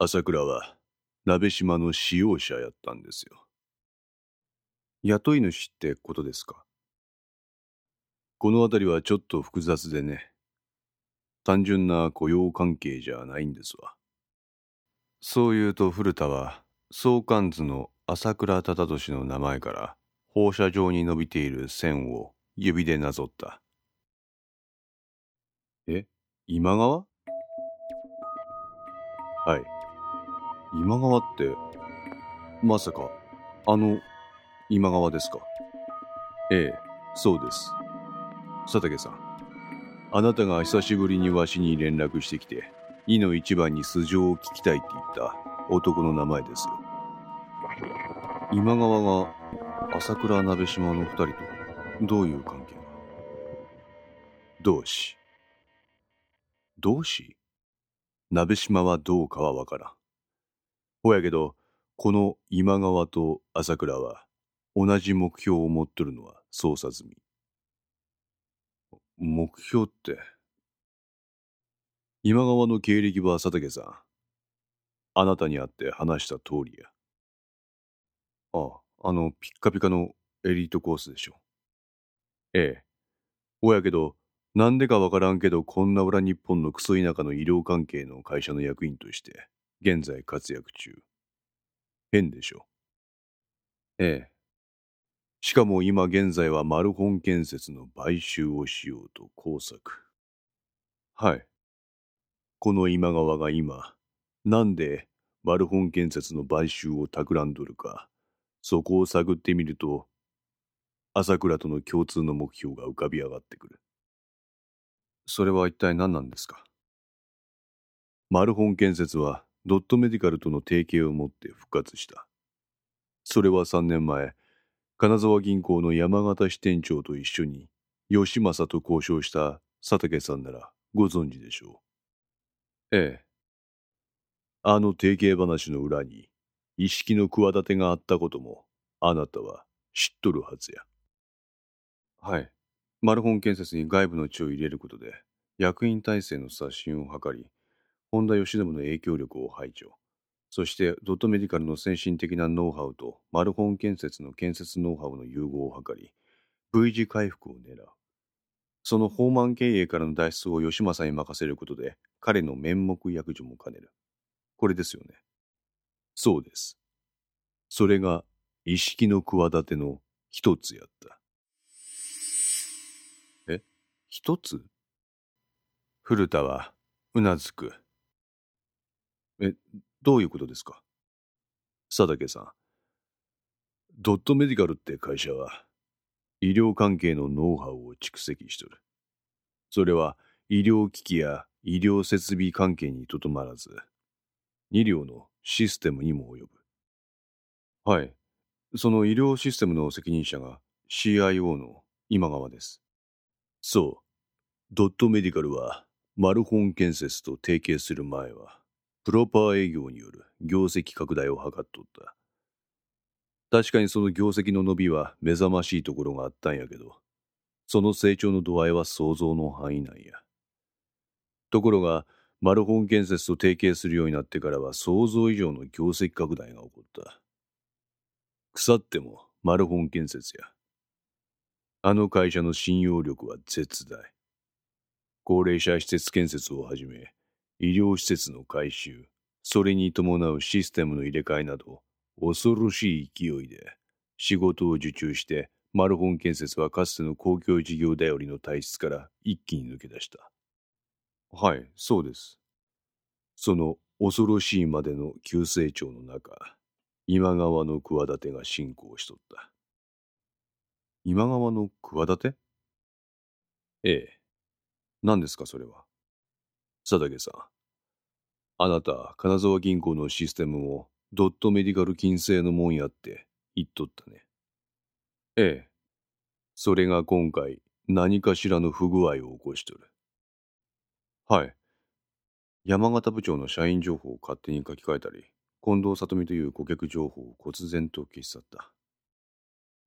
朝倉は鍋島の使用者やったんですよ。雇い主ってことですか？この辺りはちょっと複雑でね。単純な雇用関係じゃないんですわ。そう言うと古田は相関図の朝倉忠俊の名前から放射状に伸びている線を指でなぞった。え今川？はい。今川って、まさか、あの、今川ですか？ええ、そうです。佐竹さん、あなたが久しぶりにわしに連絡してきて、二の一番に素性を聞きたいって言った男の名前です。今川が朝倉鍋島の二人とどういう関係が同志。同志鍋島はどうかはわからん。ほやけど、この今川と朝倉は同じ目標を持っとるのは操作済み。目標って？今川の経歴は佐竹さん。あなたに会って話した通りや。ああ、あの、ピッカピカのエリートコースでしょ。ええ。ほやけど、なんでかわからんけど、こんな裏日本のクソ田舎の医療関係の会社の役員として、現在活躍中。変でしょ。ええ。しかも今現在はマルホン建設の買収をしようと工作。はい。この今川が今、なんでマルホン建設の買収を企んどるか、そこを探ってみると、朝倉との共通の目標が浮かび上がってくる。それは一体何なんですか？マルホン建設はドットメディカルとの提携を持って復活した。それは3年前、金沢銀行の山形支店長と一緒に吉政と交渉した佐竹さんならご存知でしょう。ええ。あの提携話の裏に、意識の企てがあったことも、あなたは知っとるはずや。はい。マルホン建設に外部の地を入れることで、役員体制の刷新を図り、本田義信の影響力を排除。そしてドットメディカルの先進的なノウハウとマルホン建設の建設ノウハウの融合を図り、V 字回復を狙う。その放満経営からの脱出を義政に任せることで、彼の面目役所も兼ねる。これですよね。そうです。それが、意識の企ての一つやった。え？一つ？古田は、うなずく。え、どういうことですか？佐竹さん。ドットメディカルって会社は、医療関係のノウハウを蓄積しとる。それは医療機器や医療設備関係にとどまらず、医療のシステムにも及ぶ。はい。その医療システムの責任者が CIO の今川です。そう。ドットメディカルはマルホン建設と提携する前は、プロパー営業による業績拡大を図っとった。確かにその業績の伸びは目覚ましいところがあったんやけど、その成長の度合いは想像の範囲内や。ところが、マルホン建設と提携するようになってからは想像以上の業績拡大が起こった。腐ってもマルホン建設や。あの会社の信用力は絶大。高齢者施設建設をはじめ、医療施設の改修、それに伴うシステムの入れ替えなど、恐ろしい勢いで仕事を受注して、マルホン建設はかつての公共事業頼りの体質から一気に抜け出した。はい、そうです。その恐ろしいまでの急成長の中、今川の企てが進行しとった。今川の企て？ええ。何ですか、それは？佐竹さん。あなた、金沢銀行のシステムをドットメディカル金星のもんやって言っとったね。ええ。それが今回何かしらの不具合を起こしとる。はい。山形部長の社員情報を勝手に書き換えたり、近藤里美という顧客情報を忽然と消し去った。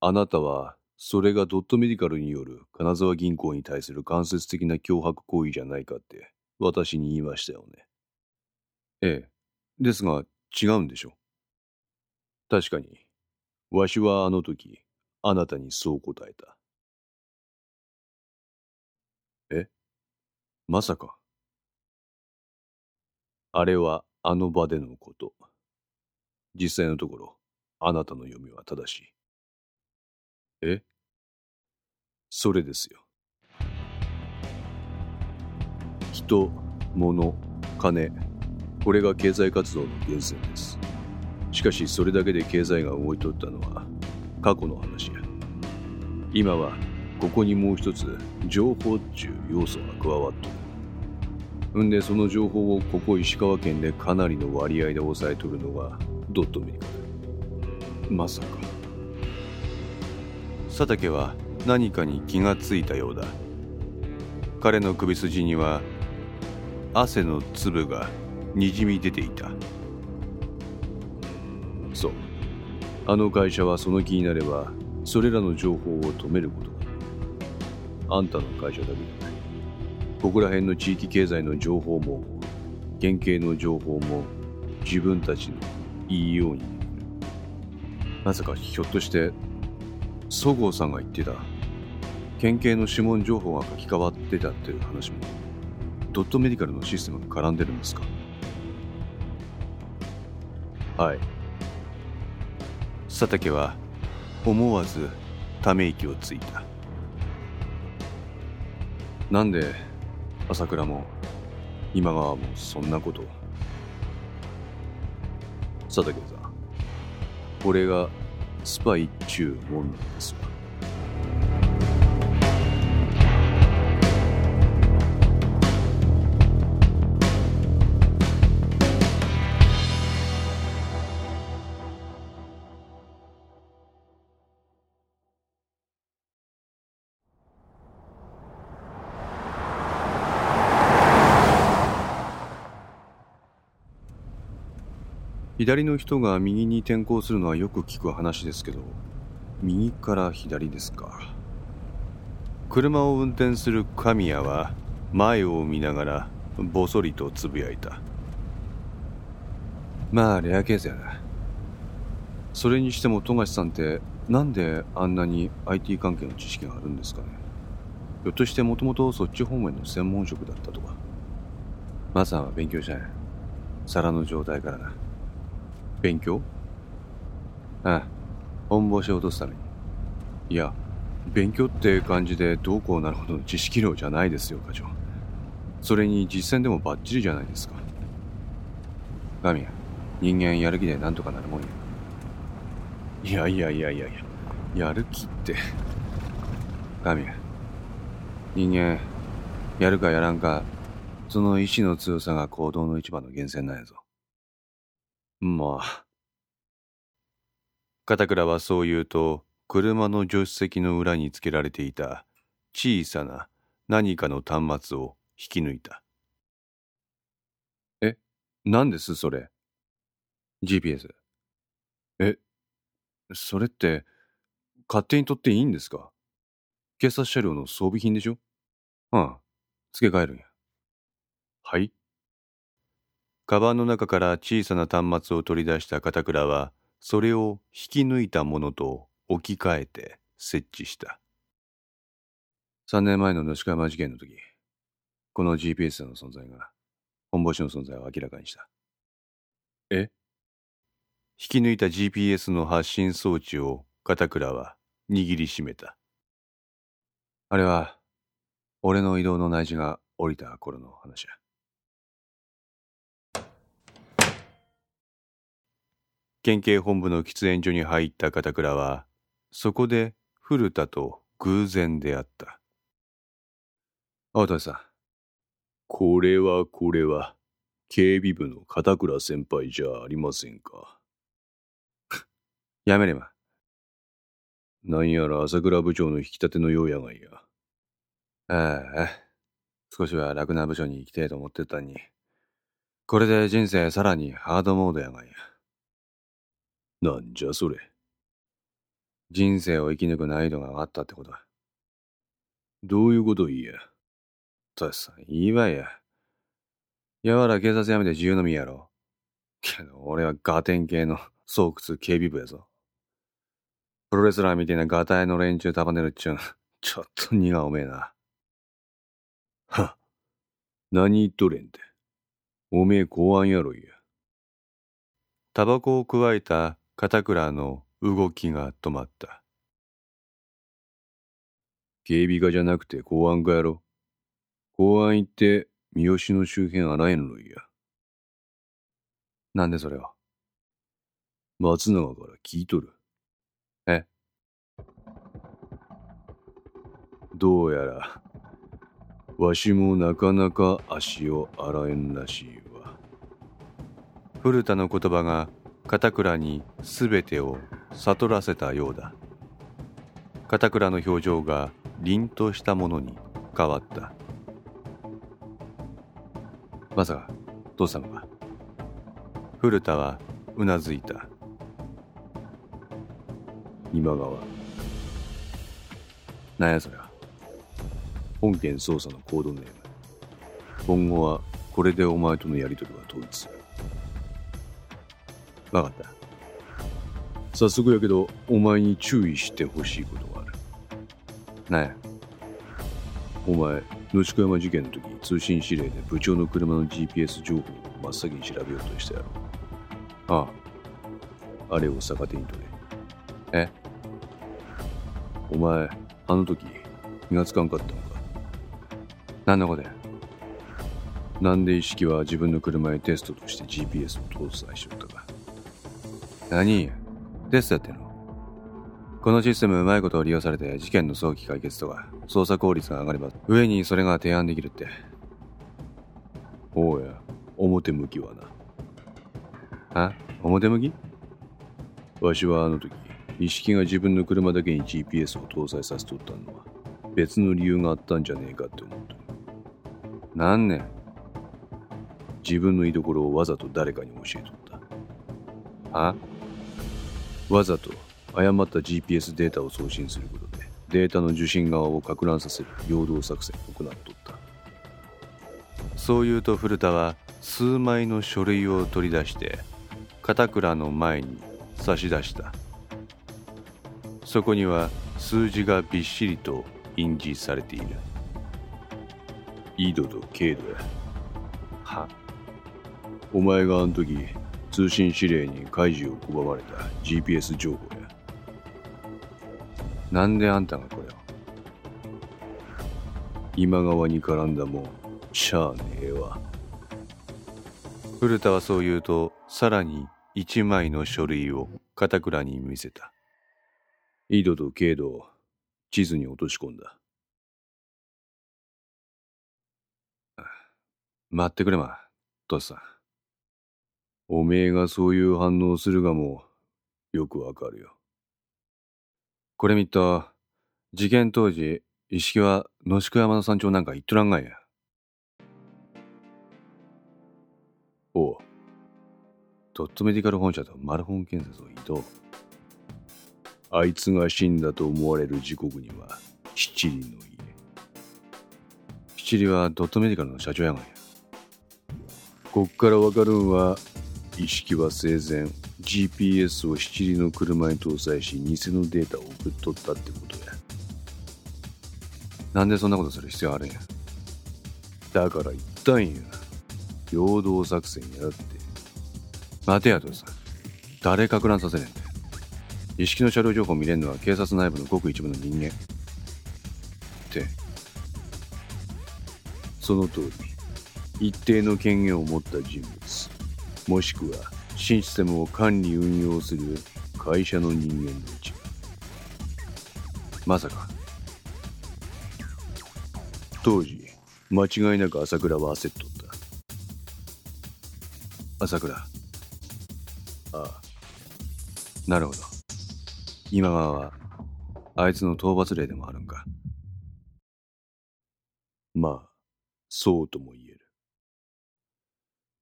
あなたは、それがドットメディカルによる金沢銀行に対する間接的な脅迫行為じゃないかって私に言いましたよね。ええ、ですが、違うんでしょ確かに、わしはあの時、あなたにそう答えた。え？まさか。あれはあの場でのこと。実際のところ、あなたの読みは正しい。え？それですよ。人、物、金、これが経済活動の源泉です。しかしそれだけで経済が動いとったのは過去の話や。今はここにもう一つ情報っちゅう要素が加わっとる。んでその情報をここ石川県でかなりの割合で抑えとるのがドットメディカル。まさか。佐竹は何かに気がついたようだ。彼の首筋には汗の粒がにじみ出ていた。そう。あの会社はその気になればそれらの情報を止めることが。あんたの会社だけじゃない。ここら辺の地域経済の情報も県警の情報も自分たちのいいようにまさかひょっとしてそごうさんが言ってた。県警の指紋情報が書き換わってたっていう話も。ドットメディカルのシステムが絡んでるんですか？はい。佐竹は思わずため息をついた。なんで朝倉も今川もそんなことを？佐竹さんこれがスパイっちゅうもんなんですわ左の人が右に転向するのはよく聞く話ですけど、右から左ですか。車を運転する神谷は前を見ながらぼそりとつぶやいた。まあレアケースやな。それにしても富樫さんってなんであんなに IT 関係の知識があるんですかね。ひょっとしてもともとそっち方面の専門職だったとか。マサは勉強したんや。皿の状態からな。勉強？ああ、本腰を落とすために。いや、勉強って感じでどうこうなるほどの知識量じゃないですよ、課長。それに実践でもバッチリじゃないですか。神谷、人間やる気でなんとかなるもんや。いやいやいやいやいや、やる気って。神谷、人間、やるかやらんか、その意志の強さが行動の一番の源泉なんやぞ。まあ。片倉はそう言うと、車の助手席の裏につけられていた小さな何かの端末を引き抜いた。え、何ですそれ ?GPS。え、それって、勝手に取っていいんですか？警察車両の装備品でしょ？うん、付け替えるんや。はい？カバンの中から小さな端末を取り出した片倉は、それを引き抜いたものと置き換えて設置した。3年前の野鹿山事件の時、この GPS の存在が、本星の存在を明らかにした。え？引き抜いた GPS の発信装置を片倉は握りしめた。あれは、俺の移動の内示が降りた頃の話や。県警本部の喫煙所に入った片倉は、そこで古田と偶然出会った。青田さん。これはこれは、警備部の片倉先輩じゃありませんか。やめれば。なんやら朝倉部長の引き立てのようやがいや。ああ、少しは楽な部署に行きたいと思ってたに。これで人生さらにハードモードやがいや。なんじゃそれ。人生を生き抜く難易度が上がったってことだ。どういうこと言いや。とさ、いいわや。やわら警察辞めて自由の身やろ。けど俺はガテン系の巣窟警備部やぞ。プロレスラーみたいなガタイの連中束ねるっちゅうの、ちょっと荷がおめえな。は何言っとれんて。おめえ公安やろいや。タバコをくわえた片倉の動きが止まった。警備課じゃなくて公安課やろ。公安行って三好の周辺洗えんのいや。なんでそれを松永から聞いとる。え？どうやら、わしもなかなか足を洗えんらしいわ。古田の言葉が片倉に全てを悟らせたようだ。片倉の表情が凛としたものに変わった。まさか、父様が。古田はうなずいた。今川。なんやそりゃ。本件捜査のコードネーム。今後はこれでお前とのやりとりは統一する。わかった。早速やけど、お前に注意してほしいことがある。なんや。お前、野宿山事件の時、通信指令で部長の車の GPS 情報を真っ先に調べようとしたやろ。ああ。あれを逆手に取れ。え？お前、あの時、気がつかんかったのか？何のことやなんで意識は自分の車にテストとして GPS を搭載しとったか。何？テストやってんの？このシステムうまいことを利用されて事件の早期解決とか捜査効率が上がれば上にそれが提案できるって。おうや、表向きはな。あ？表向き？わしはあの時、意識が自分の車だけに GPS を搭載させとったのは別の理由があったんじゃねえかって思った。何年？自分の居所をわざと誰かに教えとった。あ？わざと誤った GPS データを送信することでデータの受信側を攪乱させる陽動作戦を行っとった。そう言うと古田は数枚の書類を取り出して片倉の前に差し出した。そこには数字がびっしりと印字されている。井戸と軽度や。はお前があの時通信指令に開示を拒まれた GPS 情報や。なんであんたがこれを今川に絡んだもんしゃあねえわ。古田はそう言うとさらに一枚の書類を片倉に見せた。井戸と軽度を地図に落とし込んだ。待ってくれま父さんおめえがそういう反応するがもよくわかるよこれ見っと、事件当時、石木は野宿山の山頂なんか行っとらんがいや。おう。ドットメディカル本社とマルホン建設を移動。あいつが死んだと思われる時刻には、七里の家。七里はドットメディカルの社長やがんや。こっからわかるんは、意識は生前、GPS を七里の車に搭載し偽のデータを送っとったってことや。なんでそんなことする必要あるんや。だから言ったんや陽動作戦やって。待てやとさ。誰か乱させねえん。て意識の車両情報見れんのは警察内部のごく一部の人間。って。その通り。一定の権限を持った人物。もしくはシステムを管理運用する会社の人間の一部まさか。当時間違いなく朝倉は焦っとった。朝倉。ああ。なるほど。今川はあいつの討伐令でもあるんか。まあそうとも言える。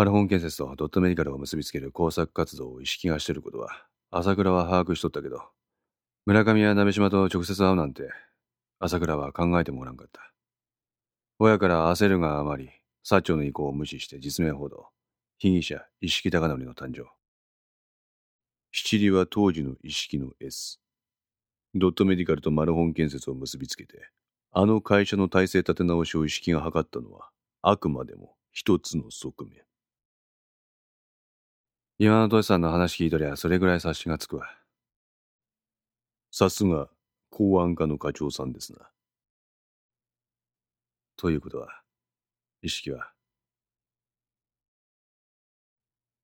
マルホン建設とドットメディカルを結びつける工作活動を意識がしてることは、朝倉は把握しとったけど、村上や鍋島と直接会うなんて、朝倉は考えてもおらんかった。親から焦るがあまり、薩長の意向を無視して実名報道、被疑者、石木貴則の誕生。七里は当時の意識の S。ドットメディカルとマルホン建設を結びつけて、あの会社の体制立て直しを意識が図ったのは、あくまでも一つの側面。今のトシさんの話聞いとりゃ、それぐらい察しがつくわ。さすが、公安課の課長さんですな。ということは、意識は、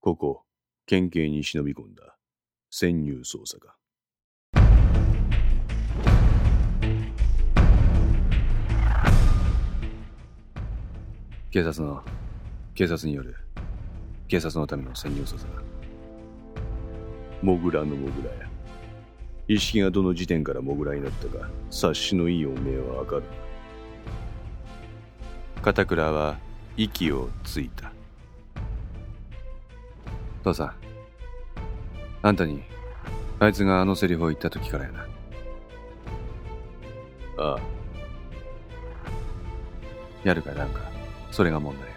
ここ、県警に忍び込んだ、潜入捜査か。警察の、警察による、警察のための潜入捜査だ。モグラのモグラや。意識がどの時点からモグラになったか、察しのいいおめえはわかる片倉は息をついた。父さん、あんたに、あいつがあのセリフを言った時からやな。ああ。やるかやらんか。それが問題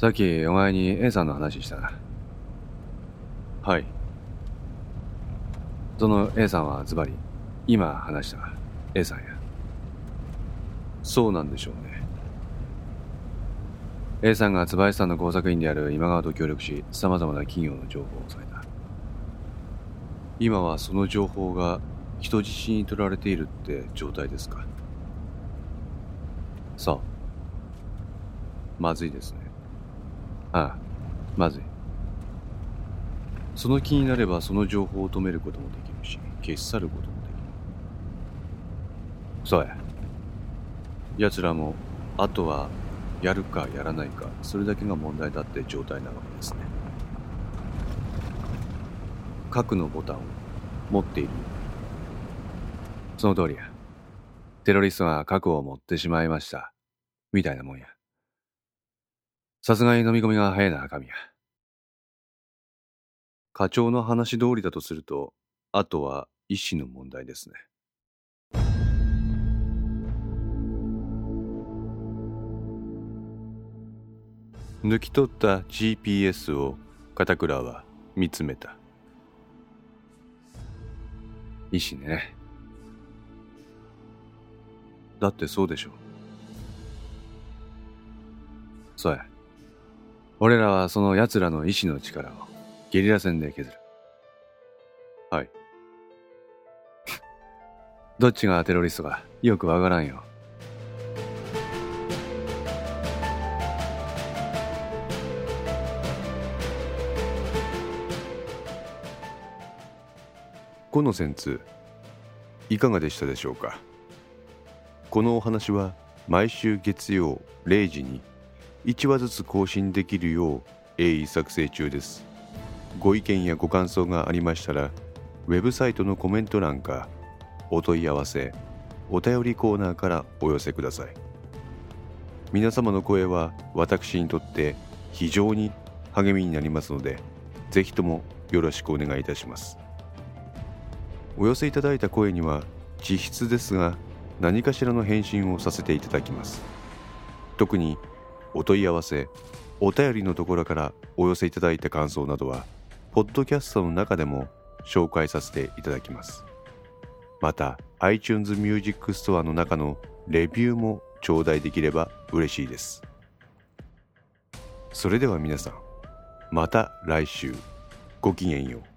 さっきお前に A さんの話したな。はい。その A さんはズバリ、今話した A さんや。そうなんでしょうね。A さんが椿さんの工作員である今川と協力し、様々な企業の情報を押さえた。今はその情報が人質に取られているって状態ですかさあ。まずいですね。ああ、まずい。その気になればその情報を止めることもできるし、消し去ることもできる。そうや。奴らも、あとは、やるかやらないか、それだけが問題だって状態なわけですね。核のボタンを持っている。その通りや。テロリストが核を持ってしまいました。みたいなもんや。さすがに飲み込みが早いな、神谷。課長の話通りだとすると、あとは医師の問題ですね。抜き取った GPS を片倉は見つめた。医師ね。だってそうでしょ。そうや。俺らはその奴らの意志の力をゲリラ戦で削る。はい。どっちがテロリストかよくわからんよ。この戦通いかがでしたでしょうか？このお話は毎週月曜0時に1話ずつ更新できるよう鋭意作成中です。ご意見やご感想がありましたら、ウェブサイトのコメント欄か、お問い合わせ、お便りコーナーからお寄せください。皆様の声は私にとって非常に励みになりますので、ぜひともよろしくお願いいたします。お寄せいただいた声には、実質ですが、何かしらの返信をさせていただきます。特にお問い合わせ、お便りのところからお寄せいただいた感想などは、ポッドキャストの中でも紹介させていただきます。また、iTunes Music Store の中のレビューも頂戴できれば嬉しいです。それでは皆さん、また来週、ごきげんよう。